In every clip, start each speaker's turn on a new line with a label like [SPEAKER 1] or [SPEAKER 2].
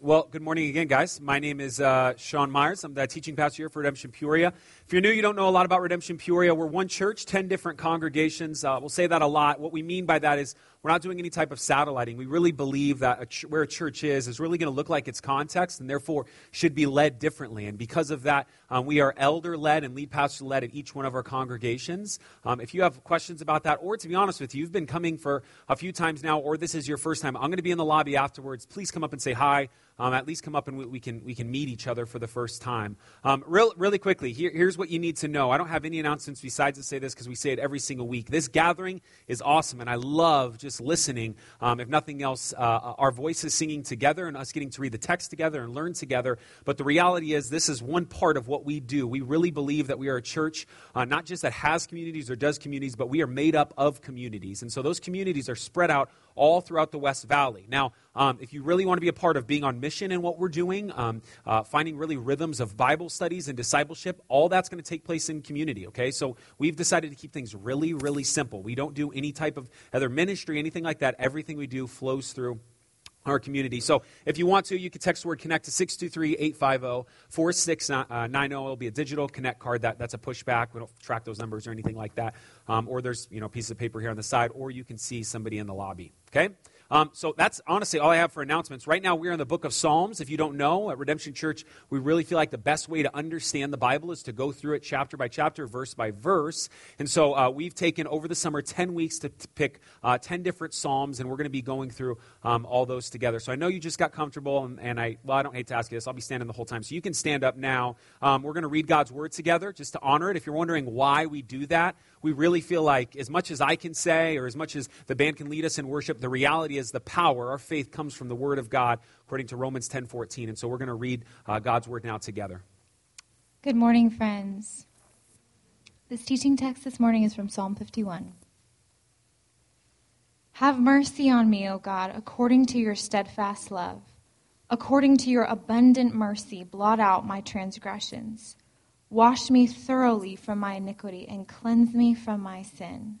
[SPEAKER 1] Well, good morning again, guys. My name is uh, Sean Myers. I'm the teaching pastor here for Redemption Peoria. If you're new, you don't know a lot about Redemption Peoria. We're one church, 10 different congregations. Uh, we'll say that a lot. What we mean by that is we're not doing any type of satelliting. We really believe that a ch- where a church is is really going to look like its context and therefore should be led differently. And because of that, um, we are elder led and lead pastor led at each one of our congregations. Um, if you have questions about that, or to be honest with you, you've been coming for a few times now, or this is your first time, I'm going to be in the lobby afterwards. Please come up and say hi um, at least come up and we, we, can, we can meet each other for the first time. Um, real, really quickly, here, here's what you need to know. I don't have any announcements besides to say this because we say it every single week. This gathering is awesome, and I love just listening, um, if nothing else, uh, our voices singing together and us getting to read the text together and learn together. But the reality is, this is one part of what we do. We really believe that we are a church, uh, not just that has communities or does communities, but we are made up of communities. And so those communities are spread out all throughout the West Valley. Now, um, if you really want to be a part of being on mission and what we're doing, um, uh, finding really rhythms of Bible studies and discipleship, all that's going to take place in community, okay? So we've decided to keep things really, really simple. We don't do any type of other ministry, anything like that. Everything we do flows through our community. So if you want to, you can text the word connect to 623-850-4690. It'll be a digital connect card. That, that's a pushback. We don't track those numbers or anything like that. Um, or there's, you know, a piece of paper here on the side, or you can see somebody in the lobby. Okay? Um, so that's honestly all I have for announcements. Right now, we're in the book of Psalms. If you don't know, at Redemption Church, we really feel like the best way to understand the Bible is to go through it chapter by chapter, verse by verse. And so uh, we've taken over the summer 10 weeks to, to pick uh, 10 different Psalms, and we're going to be going through um, all those together. So I know you just got comfortable, and, and, I, well, I don't hate to ask you this. I'll be standing the whole time. So you can stand up now. Um, we're going to read God's Word together just to honor it. If you're wondering why we do that, we really feel like as much as I can say or as much as the band can lead us in worship, the reality is the power, our faith comes from the Word of God, according to Romans 10 14. And so we're going to read uh, God's Word now together.
[SPEAKER 2] Good morning, friends. This teaching text this morning is from Psalm 51. Have mercy on me, O God, according to your steadfast love. According to your abundant mercy, blot out my transgressions. Wash me thoroughly from my iniquity and cleanse me from my sin.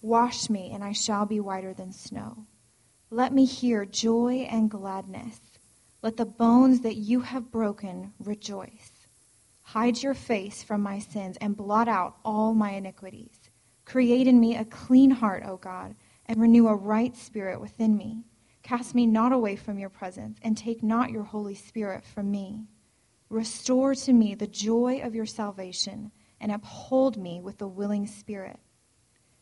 [SPEAKER 2] Wash me, and I shall be whiter than snow. Let me hear joy and gladness. Let the bones that you have broken rejoice. Hide your face from my sins and blot out all my iniquities. Create in me a clean heart, O God, and renew a right spirit within me. Cast me not away from your presence, and take not your Holy Spirit from me. Restore to me the joy of your salvation, and uphold me with a willing spirit.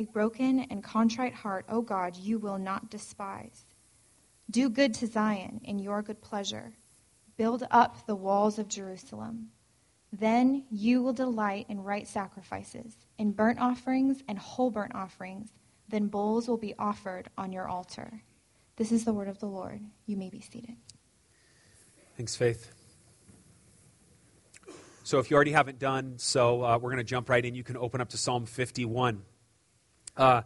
[SPEAKER 2] A broken and contrite heart, O God, you will not despise. Do good to Zion in your good pleasure. Build up the walls of Jerusalem. Then you will delight in right sacrifices, in burnt offerings and whole burnt offerings. Then bulls will be offered on your altar. This is the word of the Lord. You may be seated.
[SPEAKER 1] Thanks, Faith. So, if you already haven't done so, uh, we're going to jump right in. You can open up to Psalm 51. Uh,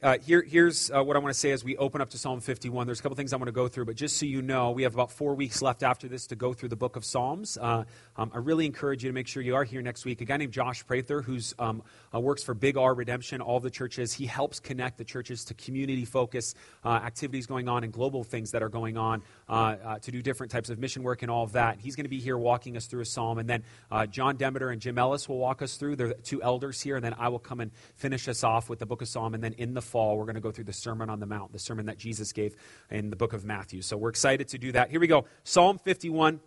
[SPEAKER 1] uh, here, here's uh, what I want to say as we open up to Psalm 51. There's a couple things I want to go through, but just so you know, we have about four weeks left after this to go through the book of Psalms. Uh, um, I really encourage you to make sure you are here next week. A guy named Josh Prather, who um, uh, works for Big R Redemption, all the churches, he helps connect the churches to community focus uh, activities going on and global things that are going on uh, to do different types of mission work and all of that. He's going to be here walking us through a psalm. And then John Demeter and Jim Ellis will walk us through. They're the two elders here. And then I will come and finish us off with the book of Psalm. And then in the fall, we're going to go through the Sermon on the Mount, the sermon that Jesus gave in the book of Matthew. So we're excited to do that. Here we go Psalm 51.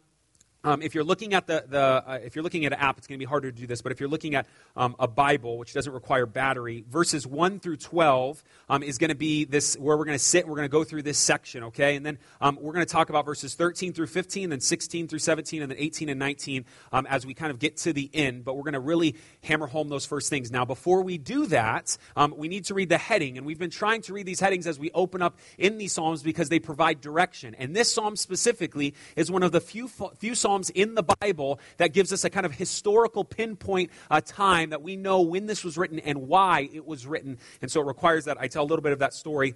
[SPEAKER 1] Um, if you're looking at the, the uh, if you're looking at an app, it's going to be harder to do this. But if you're looking at um, a Bible, which doesn't require battery, verses one through twelve um, is going to be this where we're going to sit. We're going to go through this section, okay? And then um, we're going to talk about verses thirteen through fifteen, then sixteen through seventeen, and then eighteen and nineteen um, as we kind of get to the end. But we're going to really hammer home those first things. Now, before we do that, um, we need to read the heading, and we've been trying to read these headings as we open up in these psalms because they provide direction. And this psalm specifically is one of the few few psalms Psalms in the Bible that gives us a kind of historical pinpoint uh, time that we know when this was written and why it was written. And so it requires that I tell a little bit of that story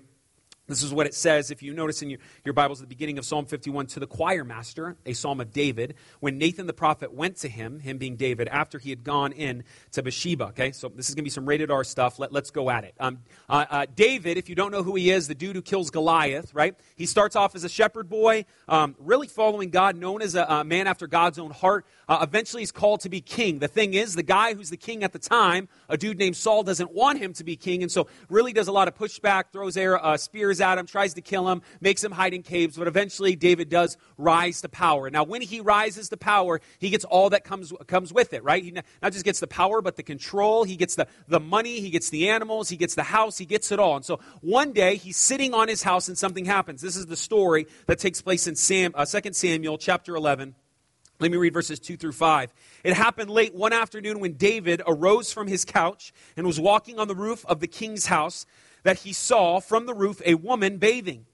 [SPEAKER 1] this is what it says, if you notice in your, your Bibles the beginning of Psalm 51, to the choir master, a psalm of David, when Nathan the prophet went to him, him being David, after he had gone in to Bathsheba. Okay, so this is going to be some rated R stuff. Let, us go at it. Um, uh, uh, David, if you don't know who he is, the dude who kills Goliath, right? He starts off as a shepherd boy, um, really following God, known as a, a, man after God's own heart. Uh, eventually, he's called to be king. The thing is, the guy who's the king at the time, a dude named Saul, doesn't want him to be king, and so really does a lot of pushback, throws air, uh, spears at him, tries to kill him, makes him hide in caves, but eventually David does rise to power. Now, when he rises to power, he gets all that comes, comes with it, right? He not just gets the power, but the control. He gets the, the money, he gets the animals, he gets the house, he gets it all. And so one day he's sitting on his house and something happens. This is the story that takes place in Sam, uh, 2 Samuel chapter 11. Let me read verses 2 through 5. It happened late one afternoon when David arose from his couch and was walking on the roof of the king's house that he saw from the roof a woman bathing.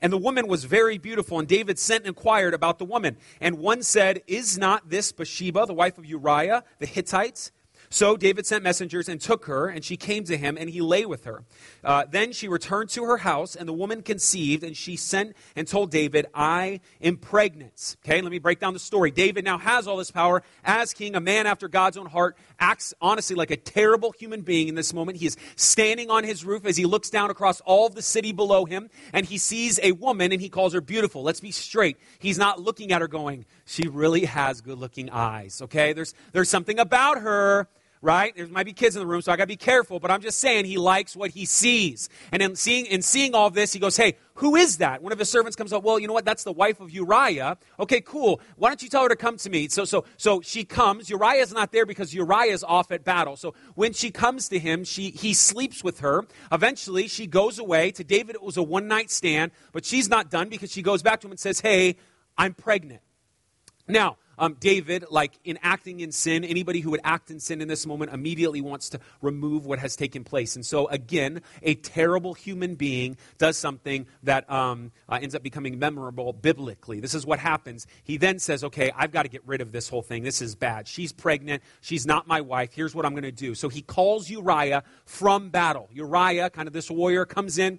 [SPEAKER 1] And the woman was very beautiful. And David sent and inquired about the woman. And one said, Is not this Bathsheba, the wife of Uriah the Hittite? So David sent messengers and took her, and she came to him, and he lay with her. Uh, then she returned to her house, and the woman conceived, and she sent and told David, I am pregnant. Okay, let me break down the story. David now has all this power as king, a man after God's own heart, acts honestly like a terrible human being in this moment. He is standing on his roof as he looks down across all of the city below him, and he sees a woman, and he calls her beautiful. Let's be straight. He's not looking at her going, she really has good looking eyes. Okay, there's, there's something about her right? There might be kids in the room, so I got to be careful. But I'm just saying he likes what he sees. And in seeing, in seeing all this, he goes, "Hey, who is that?" One of his servants comes up. Well, you know what? That's the wife of Uriah. Okay, cool. Why don't you tell her to come to me? So, so, so she comes. Uriah's not there because Uriah's off at battle. So when she comes to him, she he sleeps with her. Eventually, she goes away. To David, it was a one night stand, but she's not done because she goes back to him and says, "Hey, I'm pregnant." Now, um, David, like in acting in sin, anybody who would act in sin in this moment immediately wants to remove what has taken place. And so, again, a terrible human being does something that um, uh, ends up becoming memorable biblically. This is what happens. He then says, Okay, I've got to get rid of this whole thing. This is bad. She's pregnant. She's not my wife. Here's what I'm going to do. So he calls Uriah from battle. Uriah, kind of this warrior, comes in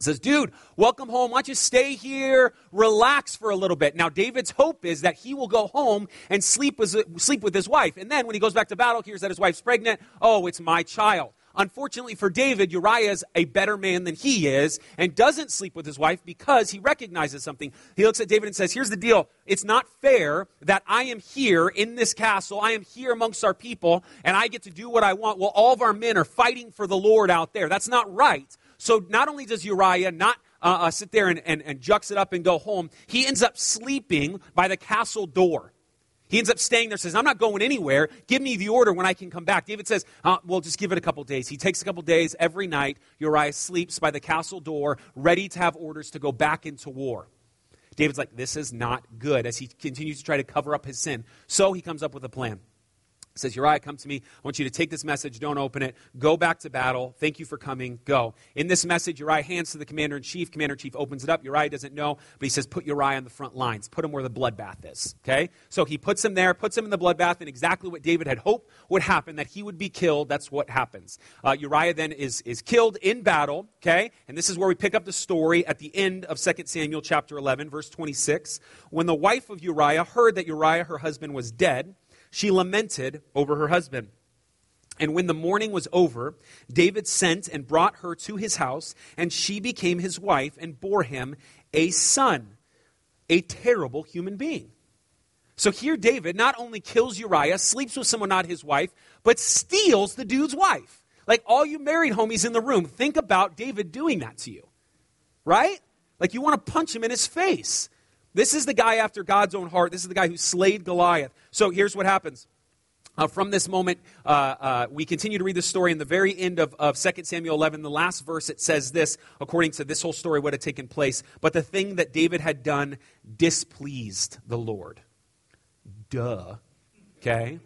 [SPEAKER 1] says, Dude, welcome home. Why don't you stay here, relax for a little bit? Now, David's hope is that he will go home and sleep with, sleep with his wife. And then when he goes back to battle, hears that his wife's pregnant. Oh, it's my child. Unfortunately for David, Uriah is a better man than he is and doesn't sleep with his wife because he recognizes something. He looks at David and says, Here's the deal. It's not fair that I am here in this castle. I am here amongst our people and I get to do what I want while all of our men are fighting for the Lord out there. That's not right. So not only does Uriah not uh, uh, sit there and, and, and jucks it up and go home, he ends up sleeping by the castle door. He ends up staying there, says, I'm not going anywhere. Give me the order when I can come back. David says, uh, Well, just give it a couple days. He takes a couple days every night. Uriah sleeps by the castle door, ready to have orders to go back into war. David's like, This is not good as he continues to try to cover up his sin. So he comes up with a plan says, Uriah, come to me. I want you to take this message. Don't open it. Go back to battle. Thank you for coming. Go. In this message, Uriah hands to the commander in chief. Commander in chief opens it up. Uriah doesn't know, but he says, Put Uriah on the front lines. Put him where the bloodbath is. Okay? So he puts him there, puts him in the bloodbath, and exactly what David had hoped would happen, that he would be killed. That's what happens. Uh, Uriah then is, is killed in battle. Okay? And this is where we pick up the story at the end of 2 Samuel chapter 11, verse 26. When the wife of Uriah heard that Uriah, her husband, was dead, she lamented over her husband. And when the mourning was over, David sent and brought her to his house, and she became his wife and bore him a son, a terrible human being. So here, David not only kills Uriah, sleeps with someone not his wife, but steals the dude's wife. Like all you married homies in the room, think about David doing that to you, right? Like you want to punch him in his face. This is the guy after God's own heart. This is the guy who slayed Goliath. So here's what happens. Uh, from this moment, uh, uh, we continue to read the story. In the very end of, of 2 Samuel 11, the last verse, it says this, according to this whole story, what had taken place. But the thing that David had done displeased the Lord. Duh. Okay?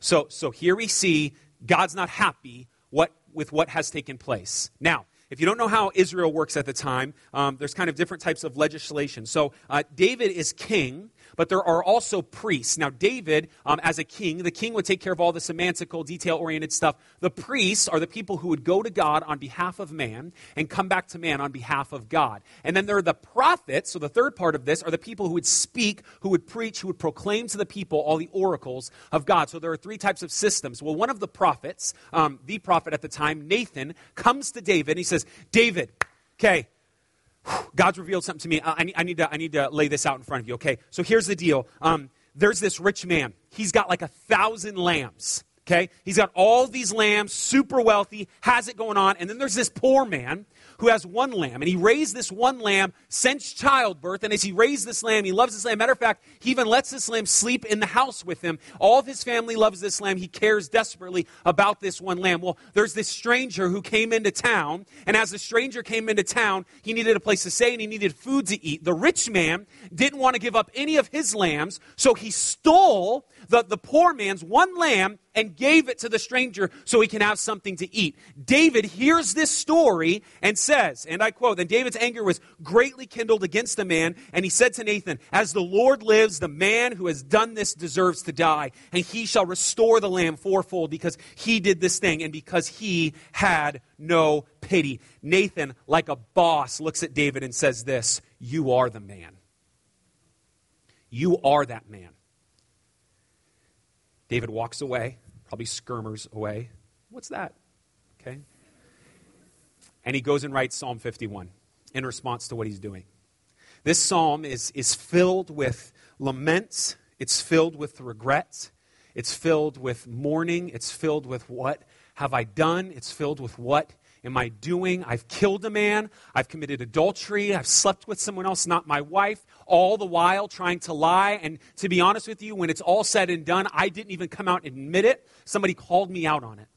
[SPEAKER 1] So, so here we see God's not happy what, with what has taken place. Now, if you don't know how Israel works at the time, um, there's kind of different types of legislation. So uh, David is king, but there are also priests. Now, David, um, as a king, the king would take care of all the semantical, detail oriented stuff. The priests are the people who would go to God on behalf of man and come back to man on behalf of God. And then there are the prophets, so the third part of this are the people who would speak, who would preach, who would proclaim to the people all the oracles of God. So there are three types of systems. Well, one of the prophets, um, the prophet at the time, Nathan, comes to David and he says, David, okay, God's revealed something to me. I, need, I, need to, I need to lay this out in front of you. Okay, so here's the deal. Um, there's this rich man. He's got like a thousand lambs. Okay, he's got all these lambs, super wealthy, has it going on. And then there's this poor man who has one lamb. And he raised this one lamb since childbirth. And as he raised this lamb, he loves this lamb. Matter of fact, he even lets this lamb sleep in the house with him. All of his family loves this lamb. He cares desperately about this one lamb. Well, there's this stranger who came into town. And as the stranger came into town, he needed a place to stay and he needed food to eat. The rich man didn't want to give up any of his lambs. So he stole the, the poor man's one lamb and gave it to the stranger so he can have something to eat. David hears this story and says, and I quote, Then David's anger was greatly kindled against the man, and he said to Nathan, As the Lord lives, the man who has done this deserves to die, and he shall restore the lamb fourfold because he did this thing and because he had no pity. Nathan, like a boss, looks at David and says this You are the man. You are that man. David walks away, probably skirmers away. What's that? Okay. And he goes and writes Psalm 51 in response to what he's doing. This psalm is, is filled with laments, it's filled with regrets, it's filled with mourning, it's filled with what have I done, it's filled with what am I doing? I've killed a man. I've committed adultery. I've slept with someone else, not my wife, all the while trying to lie. And to be honest with you, when it's all said and done, I didn't even come out and admit it. Somebody called me out on it.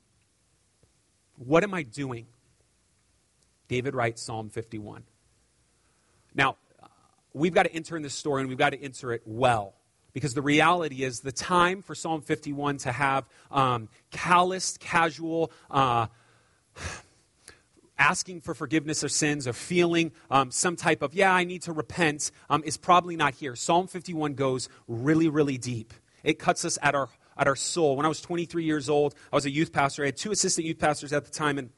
[SPEAKER 1] What am I doing? David writes Psalm 51. Now, we've got to enter in this story and we've got to enter it well. Because the reality is, the time for Psalm 51 to have um, calloused, casual, uh, asking for forgiveness of sins or feeling um, some type of, yeah, I need to repent, um, is probably not here. Psalm 51 goes really, really deep. It cuts us at our, at our soul. When I was 23 years old, I was a youth pastor. I had two assistant youth pastors at the time, and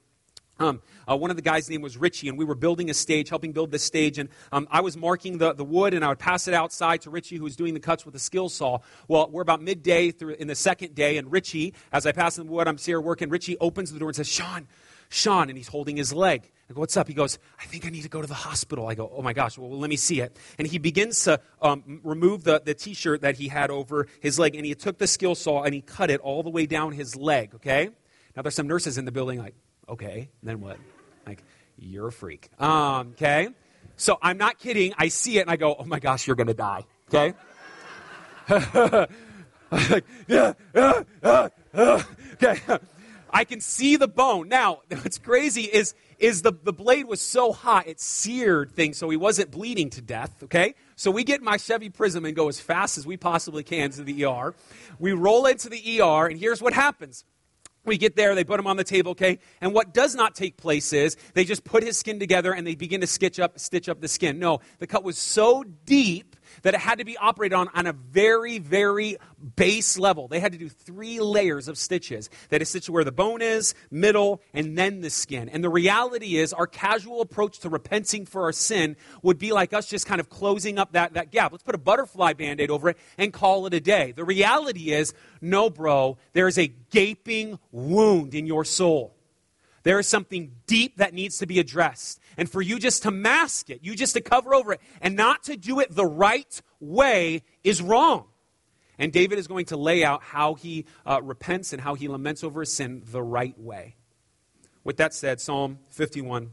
[SPEAKER 1] um, uh, one of the guys' name was Richie, and we were building a stage, helping build this stage. And um, I was marking the, the wood, and I would pass it outside to Richie, who was doing the cuts with a skill saw. Well, we're about midday through in the second day, and Richie, as I pass the wood, I'm here working. Richie opens the door and says, "Sean, Sean, and he's holding his leg. I go, What's up? He goes, I think I need to go to the hospital. I go, Oh my gosh, well, let me see it. And he begins to um, remove the, the t shirt that he had over his leg, and he took the skill saw and he cut it all the way down his leg, okay? Now, there's some nurses in the building, like, Okay, then what? Like, you're a freak. Um, okay? So I'm not kidding. I see it and I go, Oh my gosh, you're going to die, okay? like, yeah, yeah, yeah, yeah. okay. I can see the bone. Now, what's crazy is, is the, the blade was so hot, it seared things, so he wasn't bleeding to death, okay? So we get my Chevy Prizm and go as fast as we possibly can to the ER. We roll into the ER, and here's what happens. We get there, they put him on the table, okay? And what does not take place is they just put his skin together and they begin to stitch up, stitch up the skin. No, the cut was so deep that it had to be operated on on a very, very base level. They had to do three layers of stitches. That is stitched where the bone is, middle, and then the skin. And the reality is, our casual approach to repenting for our sin would be like us just kind of closing up that, that gap. Let's put a butterfly band aid over it and call it a day. The reality is, no, bro, there is a gaping wound in your soul. There is something deep that needs to be addressed. And for you just to mask it, you just to cover over it, and not to do it the right way is wrong. And David is going to lay out how he uh, repents and how he laments over his sin the right way. With that said, Psalm 51,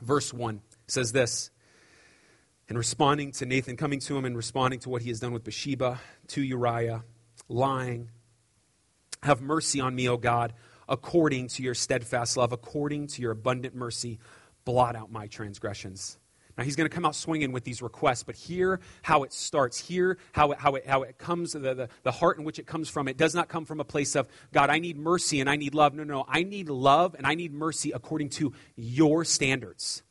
[SPEAKER 1] verse 1 says this and responding to Nathan, coming to him and responding to what he has done with Bathsheba, to Uriah, lying. Have mercy on me, O God, according to your steadfast love, according to your abundant mercy. Blot out my transgressions. Now he's going to come out swinging with these requests, but hear how it starts. Hear how it, how it, how it comes, the, the, the heart in which it comes from. It does not come from a place of, God, I need mercy and I need love. No, no, no. I need love and I need mercy according to your standards.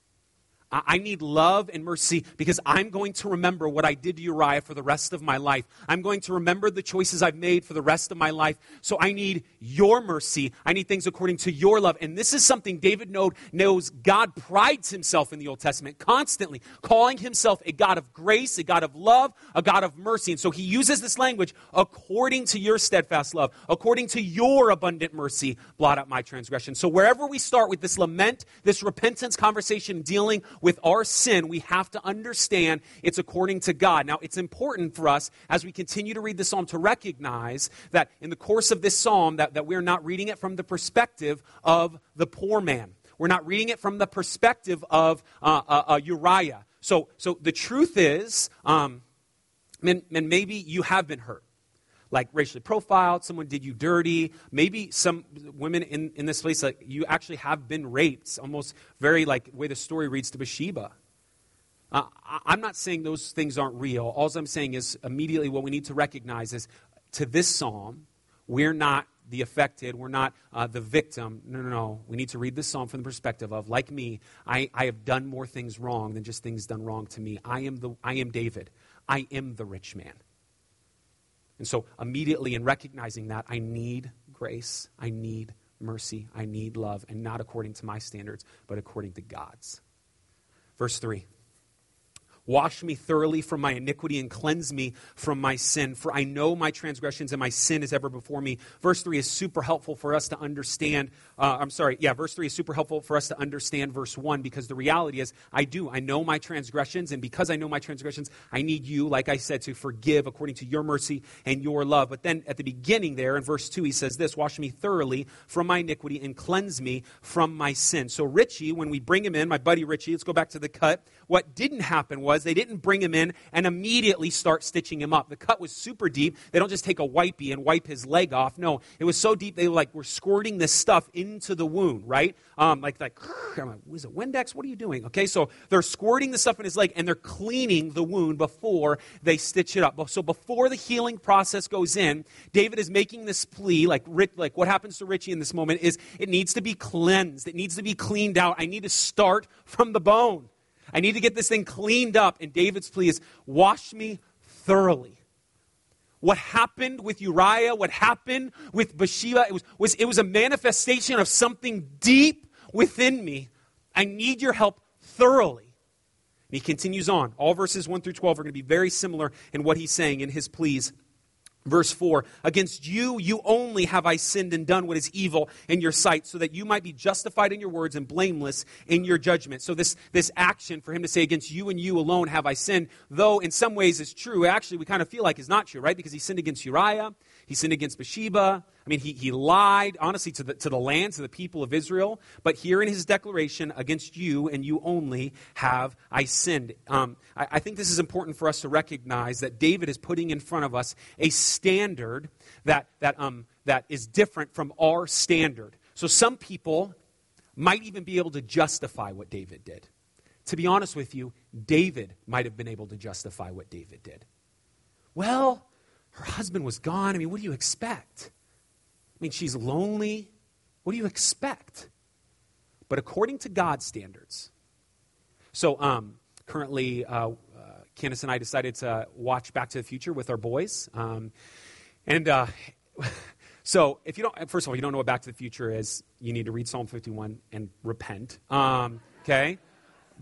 [SPEAKER 1] I need love and mercy because I'm going to remember what I did to Uriah for the rest of my life. I'm going to remember the choices I've made for the rest of my life. So I need your mercy. I need things according to your love. And this is something David knows God prides himself in the Old Testament constantly, calling himself a God of grace, a God of love, a God of mercy. And so he uses this language according to your steadfast love, according to your abundant mercy, blot out my transgression. So wherever we start with this lament, this repentance conversation dealing with our sin, we have to understand it's according to God. Now, it's important for us as we continue to read the psalm to recognize that in the course of this psalm that, that we're not reading it from the perspective of the poor man. We're not reading it from the perspective of uh, uh, uh, Uriah. So, so the truth is, um, and, and maybe you have been hurt like racially profiled, someone did you dirty. Maybe some women in, in this place, like you actually have been raped, almost very like the way the story reads to Bathsheba. Uh, I'm not saying those things aren't real. All I'm saying is immediately what we need to recognize is to this psalm, we're not the affected, we're not uh, the victim. No, no, no. We need to read this psalm from the perspective of, like me, I, I have done more things wrong than just things done wrong to me. I am, the, I am David. I am the rich man. And so, immediately in recognizing that, I need grace, I need mercy, I need love, and not according to my standards, but according to God's. Verse 3 Wash me thoroughly from my iniquity and cleanse me from my sin, for I know my transgressions and my sin is ever before me. Verse 3 is super helpful for us to understand. Uh, I'm sorry, yeah, verse 3 is super helpful for us to understand verse 1 because the reality is I do. I know my transgressions, and because I know my transgressions, I need you, like I said, to forgive according to your mercy and your love. But then at the beginning there in verse 2, he says this Wash me thoroughly from my iniquity and cleanse me from my sin. So, Richie, when we bring him in, my buddy Richie, let's go back to the cut. What didn't happen was they didn't bring him in and immediately start stitching him up. The cut was super deep. They don't just take a wipey and wipe his leg off. No, it was so deep they like were squirting this stuff into the wound, right? Um, like like, was it Windex? What are you doing? Okay, so they're squirting the stuff in his leg and they're cleaning the wound before they stitch it up. So before the healing process goes in, David is making this plea, like like what happens to Richie in this moment is it needs to be cleansed. It needs to be cleaned out. I need to start from the bone. I need to get this thing cleaned up. And David's plea is wash me thoroughly. What happened with Uriah, what happened with Bathsheba, it was, was, it was a manifestation of something deep within me. I need your help thoroughly. And he continues on. All verses 1 through 12 are going to be very similar in what he's saying in his pleas Verse 4 Against you, you only have I sinned and done what is evil in your sight, so that you might be justified in your words and blameless in your judgment. So, this, this action for him to say, Against you and you alone have I sinned, though in some ways is true, actually, we kind of feel like is not true, right? Because he sinned against Uriah, he sinned against Bathsheba, I mean, he, he lied, honestly, to the, to the land, to the people of Israel. But here in his declaration, against you and you only have I sinned. Um, I, I think this is important for us to recognize that David is putting in front of us a standard that, that, um, that is different from our standard. So some people might even be able to justify what David did. To be honest with you, David might have been able to justify what David did. Well, her husband was gone. I mean, what do you expect? I mean, she's lonely. What do you expect? But according to God's standards. So, um, currently, uh, uh, Candace and I decided to watch Back to the Future with our boys. Um, and uh, so, if you don't, first of all, you don't know what Back to the Future is, you need to read Psalm 51 and repent. Um, okay?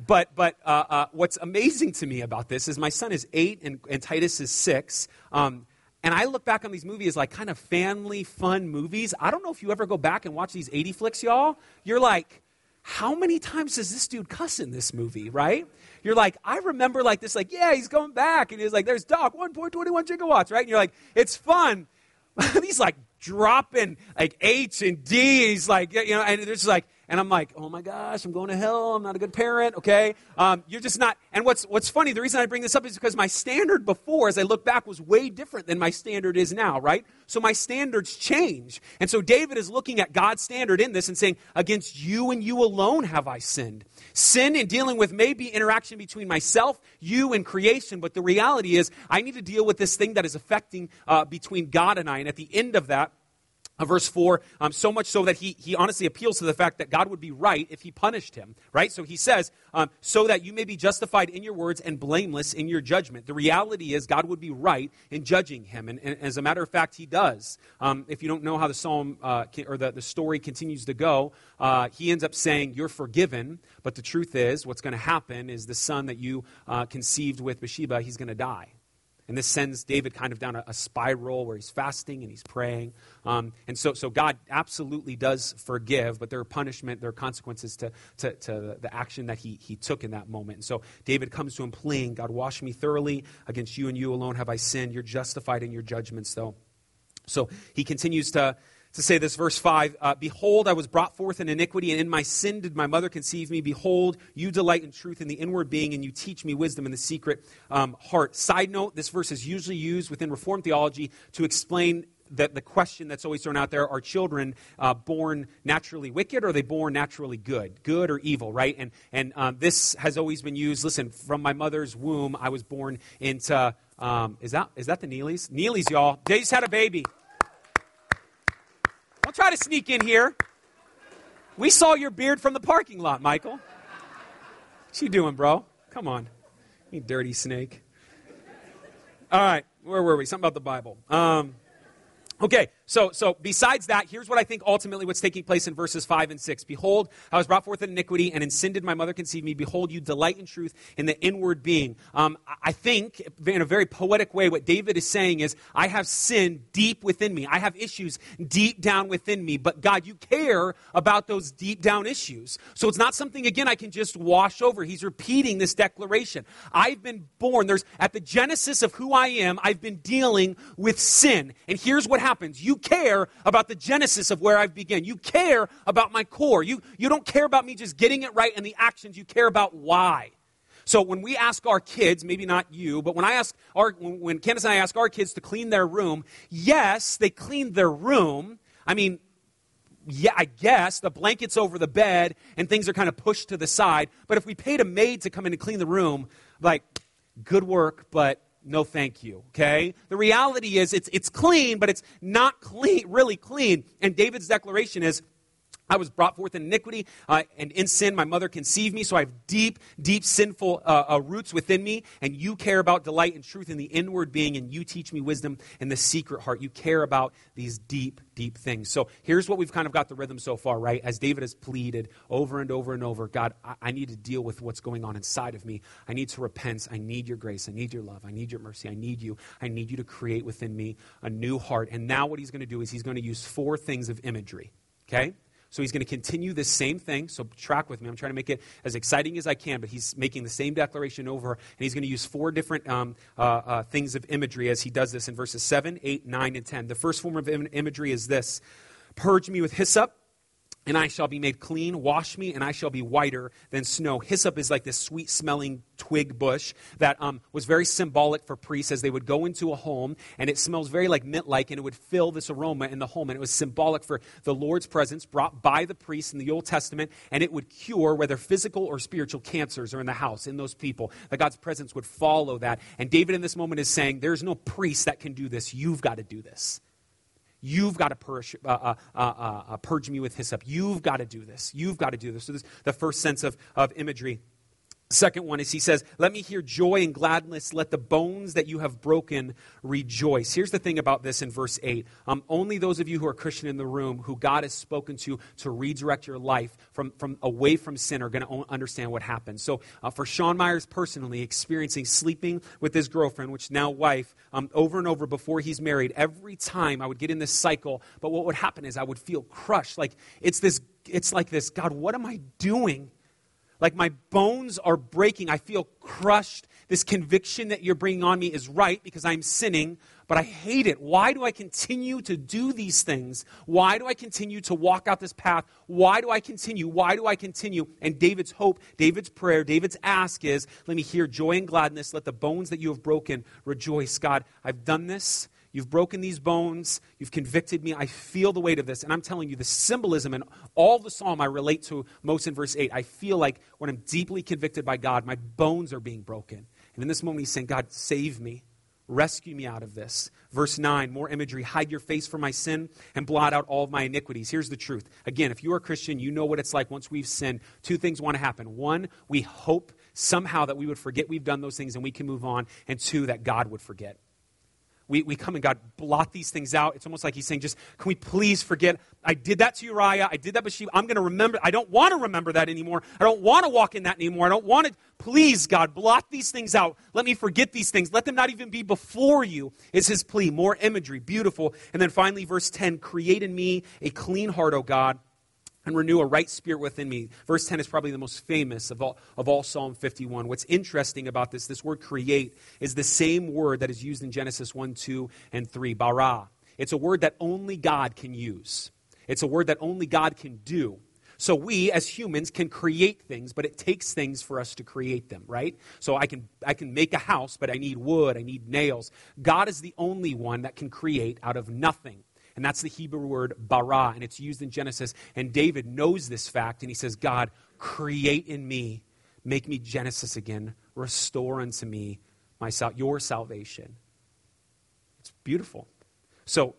[SPEAKER 1] But, but uh, uh, what's amazing to me about this is my son is eight and, and Titus is six. Um, and I look back on these movies like kind of family fun movies. I don't know if you ever go back and watch these 80 flicks, y'all. You're like, how many times does this dude cuss in this movie, right? You're like, I remember like this, like, yeah, he's going back. And he's like, there's Doc, 1.21 gigawatts, right? And you're like, it's fun. he's like dropping like H and D. He's like, you know, and it's like, and I'm like, oh my gosh, I'm going to hell. I'm not a good parent, okay? Um, you're just not. And what's, what's funny, the reason I bring this up is because my standard before, as I look back, was way different than my standard is now, right? So my standards change. And so David is looking at God's standard in this and saying, against you and you alone have I sinned. Sin in dealing with maybe interaction between myself, you, and creation, but the reality is I need to deal with this thing that is affecting uh, between God and I. And at the end of that, verse 4, um, so much so that he, he honestly appeals to the fact that God would be right if he punished him, right? So he says, um, so that you may be justified in your words and blameless in your judgment. The reality is God would be right in judging him. And, and as a matter of fact, he does. Um, if you don't know how the psalm uh, or the, the story continues to go, uh, he ends up saying, You're forgiven. But the truth is, what's going to happen is the son that you uh, conceived with Bathsheba, he's going to die. And this sends David kind of down a, a spiral where he's fasting and he's praying. Um, and so, so God absolutely does forgive, but there are punishment, there are consequences to, to, to, the action that he, he took in that moment. And so David comes to him pleading, God, wash me thoroughly. Against you and you alone have I sinned. You're justified in your judgments, though. So he continues to, to say this, verse 5 uh, Behold, I was brought forth in iniquity, and in my sin did my mother conceive me. Behold, you delight in truth in the inward being, and you teach me wisdom in the secret um, heart. Side note this verse is usually used within Reformed theology to explain that the question that's always thrown out there are children uh, born naturally wicked or are they born naturally good? Good or evil right? And, and um, this has always been used listen from my mother's womb i was born into um, is that is that the neelys? Neelys y'all. They just had a baby don't try to sneak in here. We saw your beard from the parking lot, Michael. What you doing, bro? Come on. You dirty snake. All right, where were we? Something about the Bible. Um, okay, so, so besides that, here's what I think ultimately what's taking place in verses 5 and 6. Behold, I was brought forth in iniquity, and in sin did my mother conceive me. Behold, you delight in truth in the inward being. Um, I think, in a very poetic way, what David is saying is, I have sin deep within me. I have issues deep down within me. But God, you care about those deep down issues. So it's not something, again, I can just wash over. He's repeating this declaration. I've been born, there's at the genesis of who I am, I've been dealing with sin. And here's what happens. You care about the genesis of where I've begun. You care about my core. You, you don't care about me just getting it right and the actions. You care about why. So when we ask our kids, maybe not you, but when I ask our, when Candace and I ask our kids to clean their room, yes, they clean their room. I mean, yeah, I guess the blankets over the bed and things are kind of pushed to the side. But if we paid a maid to come in and clean the room, like, good work, but no thank you okay? The reality is it's, it's clean but it's not clean really clean. And david's declaration is I was brought forth in iniquity, uh, and in sin my mother conceived me. So I have deep, deep sinful uh, uh, roots within me. And you care about delight and truth in the inward being, and you teach me wisdom in the secret heart. You care about these deep, deep things. So here's what we've kind of got the rhythm so far, right? As David has pleaded over and over and over God, I, I need to deal with what's going on inside of me. I need to repent. I need your grace. I need your love. I need your mercy. I need you. I need you to create within me a new heart. And now what he's going to do is he's going to use four things of imagery, okay? So he's going to continue this same thing. So track with me. I'm trying to make it as exciting as I can, but he's making the same declaration over, and he's going to use four different um, uh, uh, things of imagery as he does this in verses 7, 8, 9, and 10. The first form of Im- imagery is this Purge me with hyssop and I shall be made clean. Wash me, and I shall be whiter than snow. Hyssop is like this sweet smelling twig bush that um, was very symbolic for priests as they would go into a home, and it smells very like mint like, and it would fill this aroma in the home. And it was symbolic for the Lord's presence brought by the priests in the Old Testament, and it would cure whether physical or spiritual cancers are in the house, in those people. That God's presence would follow that. And David in this moment is saying, There's no priest that can do this. You've got to do this. You've got to purge, uh, uh, uh, uh, purge me with hyssop. You've got to do this. You've got to do this. So, this the first sense of, of imagery. Second one is he says, Let me hear joy and gladness. Let the bones that you have broken rejoice. Here's the thing about this in verse 8. Um, only those of you who are Christian in the room, who God has spoken to to redirect your life from, from away from sin, are going to understand what happened. So uh, for Sean Myers personally, experiencing sleeping with his girlfriend, which now wife, um, over and over before he's married, every time I would get in this cycle, but what would happen is I would feel crushed. Like it's this, it's like this, God, what am I doing? Like my bones are breaking. I feel crushed this conviction that you're bringing on me is right because I'm sinning, but I hate it. Why do I continue to do these things? Why do I continue to walk out this path? Why do I continue? Why do I continue? And David's hope, David's prayer, David's ask is let me hear joy and gladness. Let the bones that you have broken rejoice. God, I've done this. You've broken these bones. You've convicted me. I feel the weight of this. And I'm telling you, the symbolism in all the psalm I relate to most in verse 8. I feel like when I'm deeply convicted by God, my bones are being broken. And in this moment, he's saying, God, save me. Rescue me out of this. Verse 9, more imagery. Hide your face from my sin and blot out all of my iniquities. Here's the truth. Again, if you are a Christian, you know what it's like once we've sinned. Two things want to happen. One, we hope somehow that we would forget we've done those things and we can move on. And two, that God would forget we, we come and God blot these things out. It's almost like He's saying, just can we please forget? I did that to Uriah. I did that with Sheba. I'm going to remember. I don't want to remember that anymore. I don't want to walk in that anymore. I don't want to. Please, God, blot these things out. Let me forget these things. Let them not even be before you, is His plea. More imagery, beautiful. And then finally, verse 10 create in me a clean heart, O God and renew a right spirit within me. Verse 10 is probably the most famous of all, of all Psalm 51. What's interesting about this, this word create, is the same word that is used in Genesis 1, 2, and 3, bara. It's a word that only God can use, it's a word that only God can do. So we as humans can create things, but it takes things for us to create them, right? So I can I can make a house, but I need wood, I need nails. God is the only one that can create out of nothing. And that's the Hebrew word bara, and it's used in Genesis. And David knows this fact, and he says, God, create in me, make me Genesis again, restore unto me my your salvation. It's beautiful. So,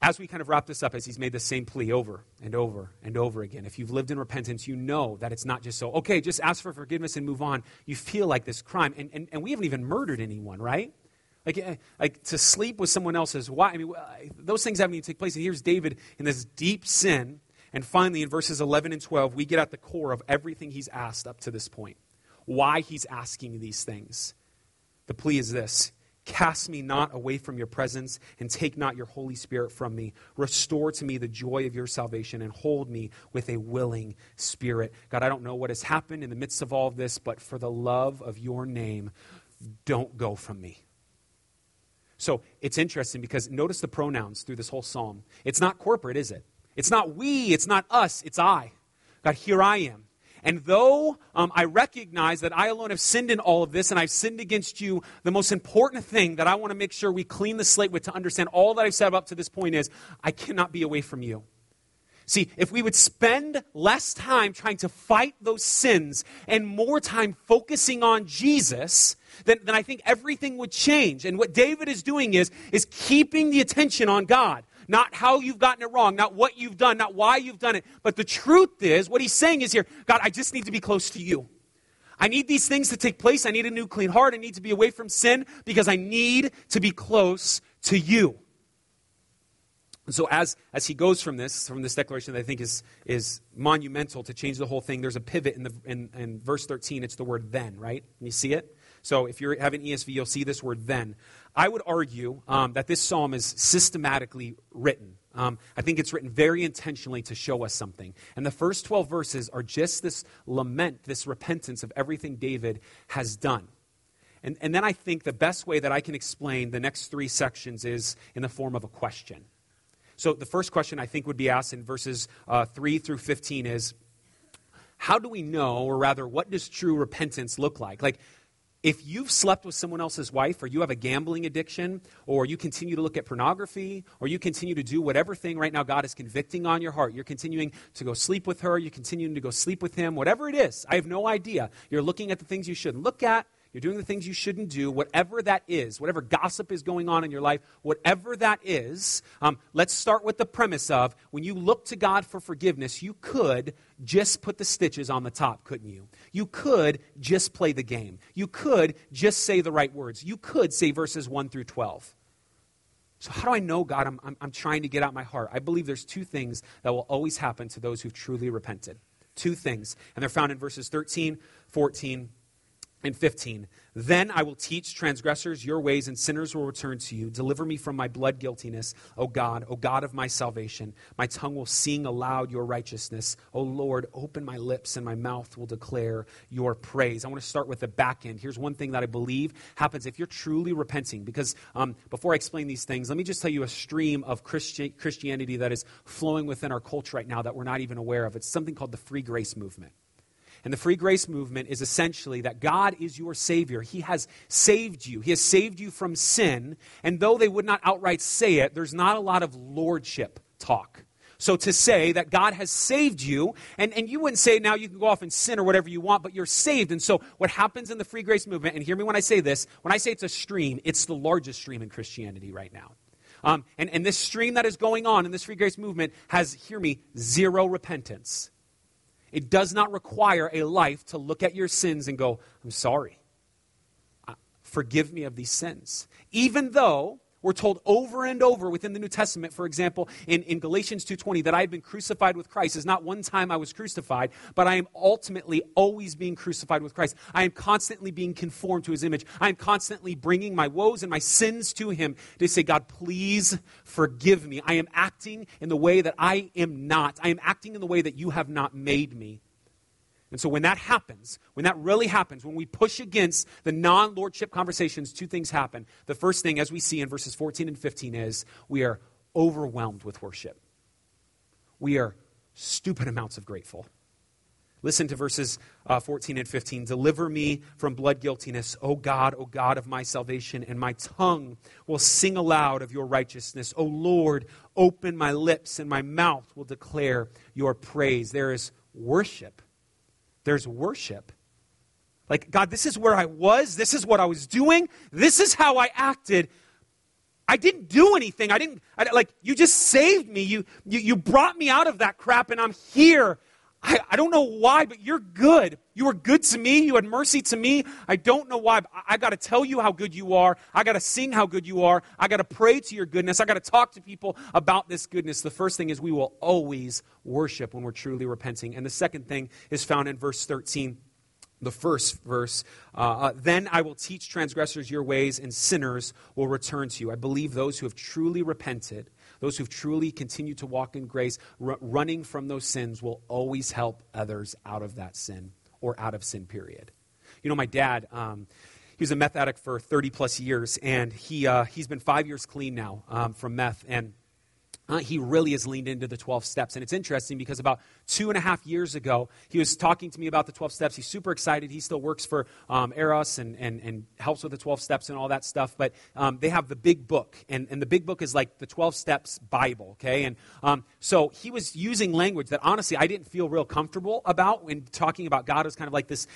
[SPEAKER 1] as we kind of wrap this up, as he's made the same plea over and over and over again, if you've lived in repentance, you know that it's not just so, okay, just ask for forgiveness and move on. You feel like this crime. And, and, and we haven't even murdered anyone, right? Like, eh, like to sleep with someone else's wife. I mean, those things haven't even taken place. And here's David in this deep sin. And finally, in verses 11 and 12, we get at the core of everything he's asked up to this point. Why he's asking these things. The plea is this Cast me not away from your presence, and take not your Holy Spirit from me. Restore to me the joy of your salvation, and hold me with a willing spirit. God, I don't know what has happened in the midst of all of this, but for the love of your name, don't go from me. So it's interesting because notice the pronouns through this whole psalm. It's not corporate, is it? It's not we, it's not us, it's I. God, here I am. And though um, I recognize that I alone have sinned in all of this and I've sinned against you, the most important thing that I want to make sure we clean the slate with to understand all that I've said up to this point is I cannot be away from you. See, if we would spend less time trying to fight those sins and more time focusing on Jesus, then, then I think everything would change. And what David is doing is, is keeping the attention on God. Not how you've gotten it wrong, not what you've done, not why you've done it. But the truth is, what he's saying is here, God, I just need to be close to you. I need these things to take place. I need a new clean heart. I need to be away from sin because I need to be close to you. And so as, as he goes from this, from this declaration that I think is, is monumental to change the whole thing, there's a pivot in, the, in, in verse 13. It's the word then, right? Can you see it? So if you have an ESV, you'll see this word then. I would argue um, that this psalm is systematically written. Um, I think it's written very intentionally to show us something. And the first 12 verses are just this lament, this repentance of everything David has done. And, and then I think the best way that I can explain the next three sections is in the form of a question. So the first question I think would be asked in verses uh, 3 through 15 is how do we know, or rather, what does true repentance look like? Like, if you've slept with someone else's wife, or you have a gambling addiction, or you continue to look at pornography, or you continue to do whatever thing right now God is convicting on your heart, you're continuing to go sleep with her, you're continuing to go sleep with him, whatever it is, I have no idea. You're looking at the things you shouldn't look at, you're doing the things you shouldn't do, whatever that is, whatever gossip is going on in your life, whatever that is, um, let's start with the premise of when you look to God for forgiveness, you could just put the stitches on the top, couldn't you? You could just play the game. You could just say the right words. You could say verses 1 through 12. So, how do I know, God, I'm, I'm, I'm trying to get out my heart? I believe there's two things that will always happen to those who've truly repented. Two things. And they're found in verses 13, 14, and 15. Then I will teach transgressors your ways, and sinners will return to you. Deliver me from my blood guiltiness, O God, O God of my salvation. My tongue will sing aloud your righteousness. O Lord, open my lips, and my mouth will declare your praise. I want to start with the back end. Here's one thing that I believe happens if you're truly repenting. Because um, before I explain these things, let me just tell you a stream of Christi- Christianity that is flowing within our culture right now that we're not even aware of. It's something called the free grace movement. And the free grace movement is essentially that God is your Savior. He has saved you, He has saved you from sin. And though they would not outright say it, there's not a lot of lordship talk. So to say that God has saved you, and, and you wouldn't say now you can go off and sin or whatever you want, but you're saved. And so what happens in the free grace movement, and hear me when I say this, when I say it's a stream, it's the largest stream in Christianity right now. Um, and, and this stream that is going on in this free grace movement has, hear me, zero repentance. It does not require a life to look at your sins and go, I'm sorry. Forgive me of these sins. Even though we're told over and over within the New Testament, for example, in, in Galatians 2.20, that I have been crucified with Christ is not one time I was crucified, but I am ultimately always being crucified with Christ. I am constantly being conformed to his image. I am constantly bringing my woes and my sins to him to say, God, please forgive me. I am acting in the way that I am not. I am acting in the way that you have not made me. And so when that happens, when that really happens, when we push against the non lordship conversations, two things happen. The first thing, as we see in verses 14 and 15, is we are overwhelmed with worship. We are stupid amounts of grateful. Listen to verses uh, 14 and 15. Deliver me from blood guiltiness, O God, O God of my salvation, and my tongue will sing aloud of your righteousness. O Lord, open my lips, and my mouth will declare your praise. There is worship there's worship. Like, God, this is where I was. This is what I was doing. This is how I acted. I didn't do anything. I didn't, I, like, you just saved me. You, you, you brought me out of that crap, and I'm here. I, I don't know why, but you're good. You were good to me. You had mercy to me. I don't know why. I, got to tell you how good you are. I got to sing how good you are. I got to pray to your goodness. I got to talk to people about this goodness. The first thing is we will always worship when we're truly repenting. And the second thing is found in verse 13 the first verse uh, uh, then i will teach transgressors your ways and sinners will return to you i believe those who have truly repented those who've truly continued to walk in grace, r- running from those sins, will always help others out of that sin or out of sin, period. You know, my dad, um, he was a meth addict for 30 plus years, and he, uh, he's been five years clean now um, from meth. And uh, he really has leaned into the 12 steps. And it's interesting because about two and a half years ago, he was talking to me about the 12 steps. He's super excited. He still works for um, Eros and, and, and helps with the 12 steps and all that stuff. But um, they have the big book. And, and the big book is like the 12 steps Bible, okay? And um, so he was using language that honestly I didn't feel real comfortable about when talking about God as kind of like this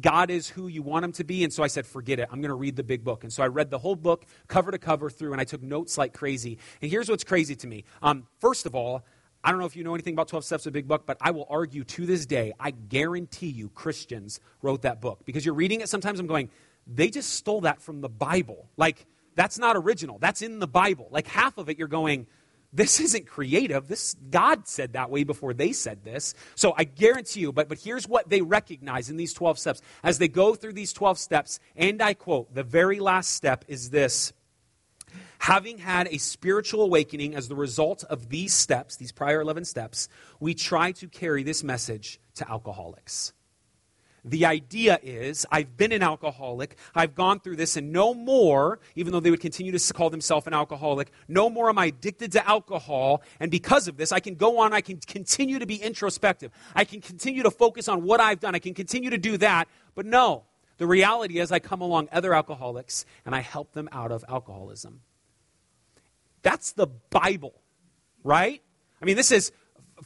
[SPEAKER 1] God is who you want him to be. And so I said, forget it. I'm going to read the big book. And so I read the whole book, cover to cover through, and I took notes like crazy. And here's what's crazy to me. Um, first of all, I don't know if you know anything about 12 Steps of Big Book, but I will argue to this day, I guarantee you Christians wrote that book. Because you're reading it, sometimes I'm going, they just stole that from the Bible. Like, that's not original. That's in the Bible. Like, half of it, you're going, this isn't creative. This God said that way before they said this. So I guarantee you, but, but here's what they recognize in these 12 steps. As they go through these 12 steps, and I quote, the very last step is this Having had a spiritual awakening as the result of these steps, these prior 11 steps, we try to carry this message to alcoholics. The idea is, I've been an alcoholic, I've gone through this, and no more, even though they would continue to call themselves an alcoholic, no more am I addicted to alcohol, and because of this, I can go on, I can continue to be introspective, I can continue to focus on what I've done, I can continue to do that, but no. The reality is, I come along other alcoholics and I help them out of alcoholism. That's the Bible, right? I mean, this is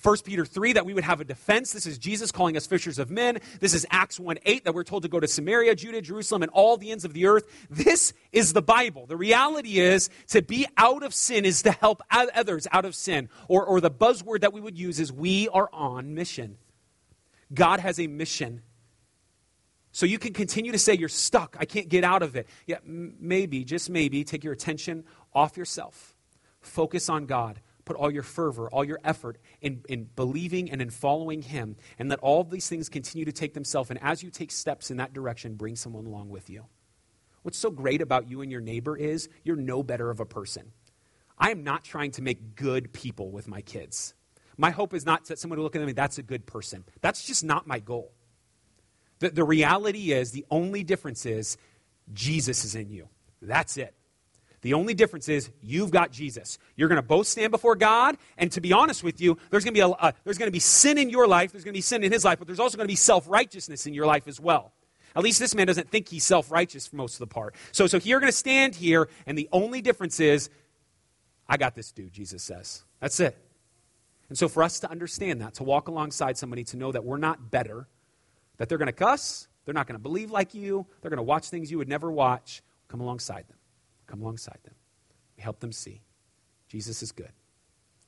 [SPEAKER 1] 1 Peter 3 that we would have a defense. This is Jesus calling us fishers of men. This is Acts 1 8 that we're told to go to Samaria, Judah, Jerusalem, and all the ends of the earth. This is the Bible. The reality is to be out of sin is to help others out of sin. Or, or the buzzword that we would use is we are on mission. God has a mission. So you can continue to say you're stuck. I can't get out of it. Yeah, m- maybe, just maybe, take your attention off yourself. Focus on God Put all your fervor, all your effort in, in believing and in following Him, and let all these things continue to take themselves. And as you take steps in that direction, bring someone along with you. What's so great about you and your neighbor is you're no better of a person. I am not trying to make good people with my kids. My hope is not that someone will look at and that's a good person. That's just not my goal. The, the reality is, the only difference is Jesus is in you. That's it. The only difference is you've got Jesus. You're going to both stand before God, and to be honest with you, there's going to be a, uh, there's going to be sin in your life. There's going to be sin in his life, but there's also going to be self righteousness in your life as well. At least this man doesn't think he's self righteous for most of the part. So, so you're going to stand here, and the only difference is, I got this dude, Jesus says. That's it. And so, for us to understand that, to walk alongside somebody, to know that we're not better, that they're going to cuss, they're not going to believe like you, they're going to watch things you would never watch, come alongside them. Come alongside them. We help them see Jesus is good,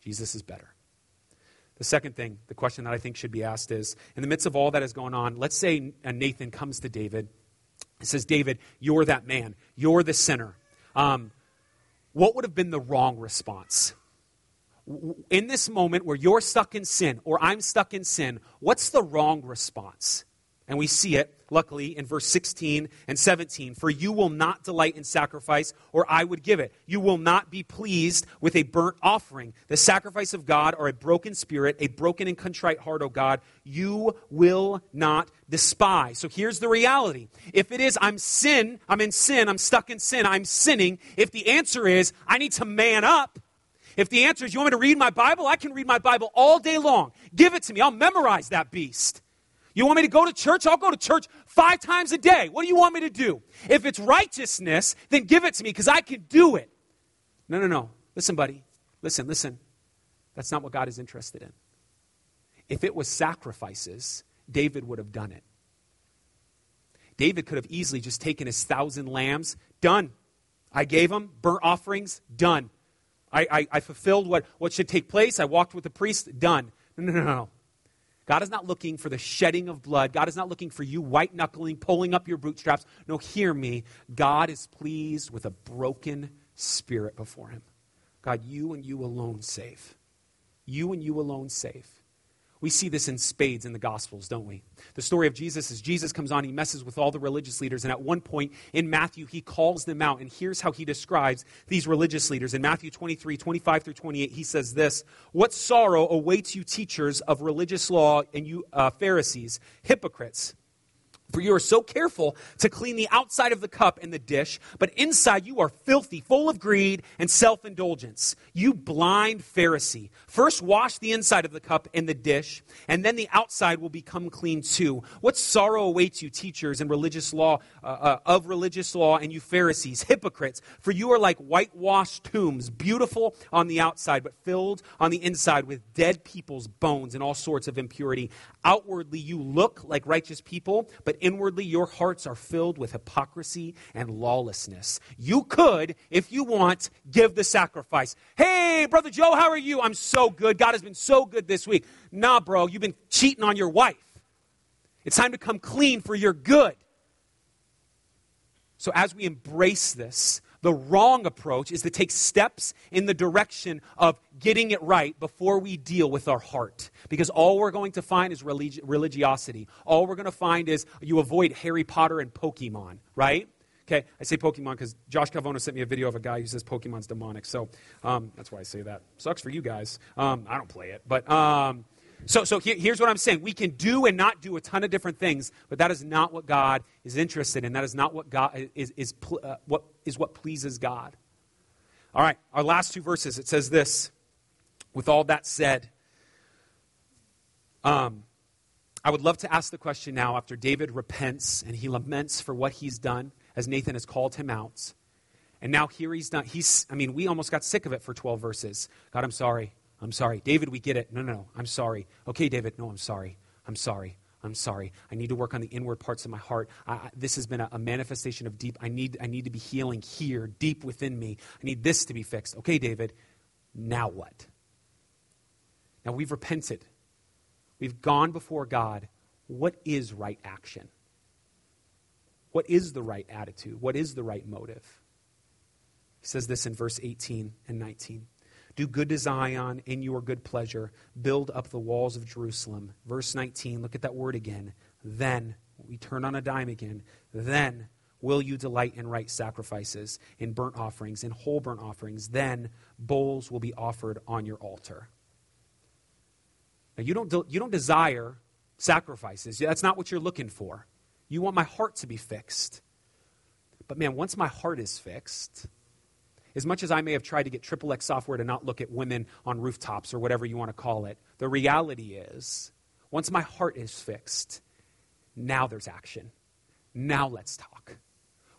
[SPEAKER 1] Jesus is better. The second thing, the question that I think should be asked is in the midst of all that is going on, let's say Nathan comes to David and says, David, you're that man, you're the sinner. Um, what would have been the wrong response? In this moment where you're stuck in sin or I'm stuck in sin, what's the wrong response? And we see it, luckily, in verse 16 and 17. For you will not delight in sacrifice, or I would give it. You will not be pleased with a burnt offering. The sacrifice of God, or a broken spirit, a broken and contrite heart, O God, you will not despise. So here's the reality. If it is, I'm sin, I'm in sin, I'm stuck in sin, I'm sinning, if the answer is, I need to man up, if the answer is, you want me to read my Bible? I can read my Bible all day long. Give it to me. I'll memorize that beast. You want me to go to church? I'll go to church five times a day. What do you want me to do? If it's righteousness, then give it to me because I can do it. No, no, no. Listen, buddy. Listen, listen. That's not what God is interested in. If it was sacrifices, David would have done it. David could have easily just taken his thousand lambs, done. I gave him burnt offerings, done. I, I, I fulfilled what, what should take place. I walked with the priest, done. No, no, no, no. God is not looking for the shedding of blood. God is not looking for you white knuckling, pulling up your bootstraps. No, hear me. God is pleased with a broken spirit before Him. God, you and you alone save. You and you alone save. We see this in spades in the Gospels, don't we? The story of Jesus is Jesus comes on, he messes with all the religious leaders, and at one point in Matthew, he calls them out. And here's how he describes these religious leaders. In Matthew 23, 25 through 28, he says this What sorrow awaits you, teachers of religious law, and you uh, Pharisees, hypocrites! For you are so careful to clean the outside of the cup and the dish, but inside you are filthy, full of greed and self indulgence. You blind Pharisee. First wash the inside of the cup and the dish, and then the outside will become clean too. What sorrow awaits you, teachers and religious law, uh, uh, of religious law, and you Pharisees, hypocrites! For you are like whitewashed tombs, beautiful on the outside, but filled on the inside with dead people's bones and all sorts of impurity. Outwardly, you look like righteous people, but inwardly your hearts are filled with hypocrisy and lawlessness. You could, if you want, give the sacrifice. Hey, Brother Joe, how are you? I'm so good. God has been so good this week. Nah, bro, you've been cheating on your wife. It's time to come clean for your good. So, as we embrace this, the wrong approach is to take steps in the direction of getting it right before we deal with our heart. Because all we're going to find is religi- religiosity. All we're going to find is you avoid Harry Potter and Pokemon, right? Okay, I say Pokemon because Josh Calvono sent me a video of a guy who says Pokemon's demonic. So um, that's why I say that. Sucks for you guys. Um, I don't play it. But um, so, so here, here's what I'm saying. We can do and not do a ton of different things, but that is not what God is interested in. That is not what God is, is, uh, what, is what pleases God. All right, our last two verses, it says this. With all that said, um, I would love to ask the question now after David repents and he laments for what he's done as Nathan has called him out. And now here he's done. He's, I mean, we almost got sick of it for 12 verses. God, I'm sorry. I'm sorry. David, we get it. No, no, no. I'm sorry. Okay, David. No, I'm sorry. I'm sorry. I'm sorry. I need to work on the inward parts of my heart. I, this has been a, a, manifestation of deep. I need, I need to be healing here, deep within me. I need this to be fixed. Okay, David. Now what? Now we've repented. We've gone before God. What is right action? What is the right attitude? What is the right motive? He says this in verse 18 and 19. Do good to Zion in your good pleasure. Build up the walls of Jerusalem. Verse 19, look at that word again. Then, we turn on a dime again. Then will you delight in right sacrifices, in burnt offerings, in whole burnt offerings. Then bowls will be offered on your altar. Now, you don't, de- you don't desire sacrifices. That's not what you're looking for. You want my heart to be fixed. But man, once my heart is fixed, as much as I may have tried to get Triple X software to not look at women on rooftops or whatever you want to call it, the reality is, once my heart is fixed, now there's action. Now let's talk.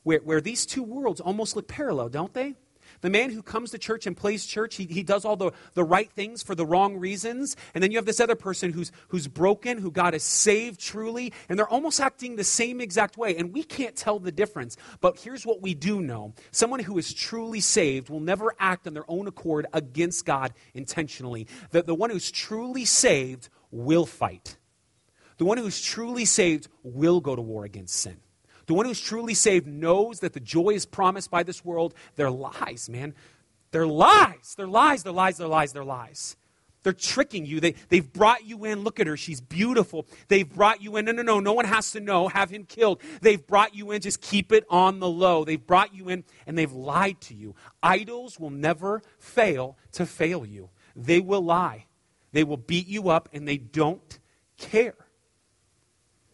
[SPEAKER 1] Where, where these two worlds almost look parallel, don't they? The man who comes to church and plays church, he, he does all the, the right things for the wrong reasons. And then you have this other person who's, who's broken, who God has saved truly, and they're almost acting the same exact way. And we can't tell the difference. But here's what we do know someone who is truly saved will never act on their own accord against God intentionally. The, the one who's truly saved will fight. The one who's truly saved will go to war against sin. The one who's truly saved knows that the joy is promised by this world. They're lies, man. They're lies. They're lies. They're lies. They're lies. They're lies. They're tricking you. They, they've brought you in. Look at her. She's beautiful. They've brought you in. No, no, no. No one has to know. Have him killed. They've brought you in. Just keep it on the low. They've brought you in and they've lied to you. Idols will never fail to fail you. They will lie. They will beat you up and they don't care.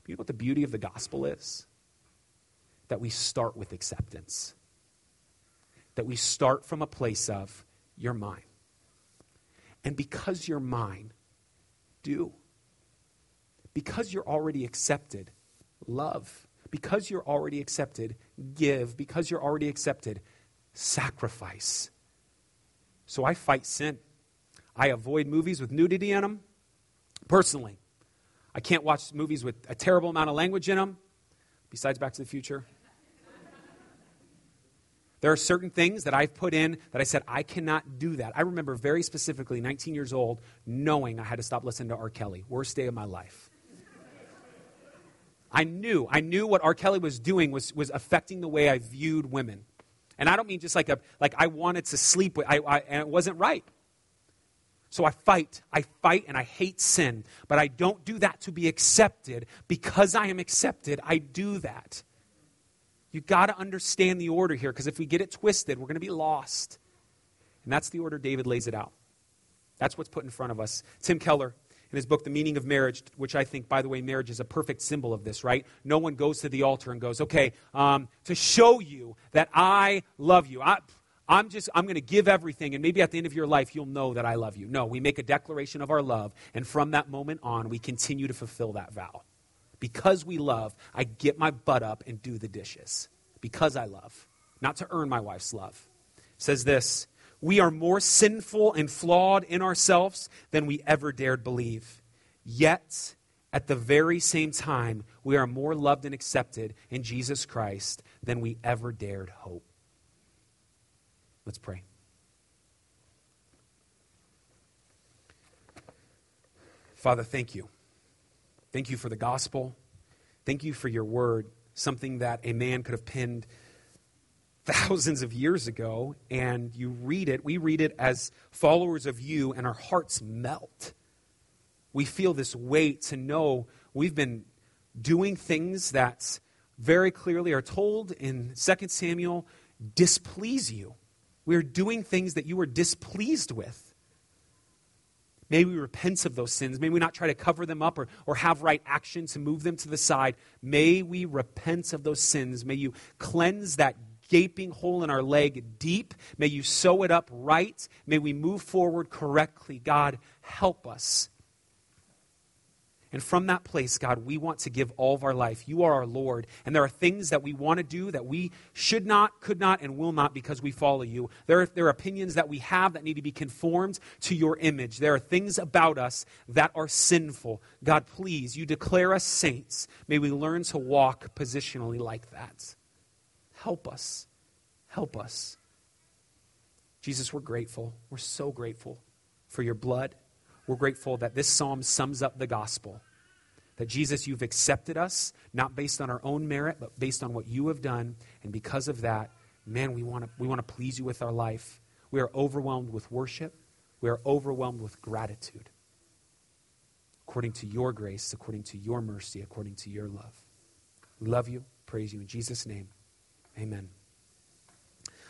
[SPEAKER 1] You know what the beauty of the gospel is? That we start with acceptance. That we start from a place of, you're mine. And because you're mine, do. Because you're already accepted, love. Because you're already accepted, give. Because you're already accepted, sacrifice. So I fight sin. I avoid movies with nudity in them, personally. I can't watch movies with a terrible amount of language in them, besides Back to the Future. There are certain things that I've put in that I said, I cannot do that. I remember very specifically, 19 years old, knowing I had to stop listening to R. Kelly. Worst day of my life. I knew, I knew what R. Kelly was doing was, was affecting the way I viewed women. And I don't mean just like a, like I wanted to sleep with, I, I, and it wasn't right. So I fight. I fight and I hate sin. But I don't do that to be accepted. Because I am accepted, I do that. You've got to understand the order here, because if we get it twisted, we're going to be lost. And that's the order David lays it out. That's what's put in front of us. Tim Keller, in his book, The Meaning of Marriage, which I think, by the way, marriage is a perfect symbol of this, right? No one goes to the altar and goes, okay, um, to show you that I love you. I, I'm just, I'm going to give everything, and maybe at the end of your life, you'll know that I love you. No, we make a declaration of our love, and from that moment on, we continue to fulfill that vow. Because we love, I get my butt up and do the dishes. Because I love, not to earn my wife's love. It says this We are more sinful and flawed in ourselves than we ever dared believe. Yet, at the very same time, we are more loved and accepted in Jesus Christ than we ever dared hope. Let's pray. Father, thank you. Thank you for the gospel. Thank you for your word, something that a man could have penned thousands of years ago, and you read it. We read it as followers of you, and our hearts melt. We feel this weight to know we've been doing things that very clearly are told in 2 Samuel displease you. We are doing things that you are displeased with. May we repent of those sins. May we not try to cover them up or, or have right action to move them to the side. May we repent of those sins. May you cleanse that gaping hole in our leg deep. May you sew it up right. May we move forward correctly. God, help us and from that place, God, we want to give all of our life. You are our Lord. And there are things that we want to do that we should not, could not, and will not because we follow you. There are, there are opinions that we have that need to be conformed to your image. There are things about us that are sinful. God, please, you declare us saints. May we learn to walk positionally like that. Help us. Help us. Jesus, we're grateful. We're so grateful for your blood we're grateful that this psalm sums up the gospel. That Jesus, you've accepted us, not based on our own merit, but based on what you have done. And because of that, man, we want to we want to please you with our life. We are overwhelmed with worship. We are overwhelmed with gratitude according to your grace, according to your mercy, according to your love. Love you. Praise you in Jesus' name. Amen.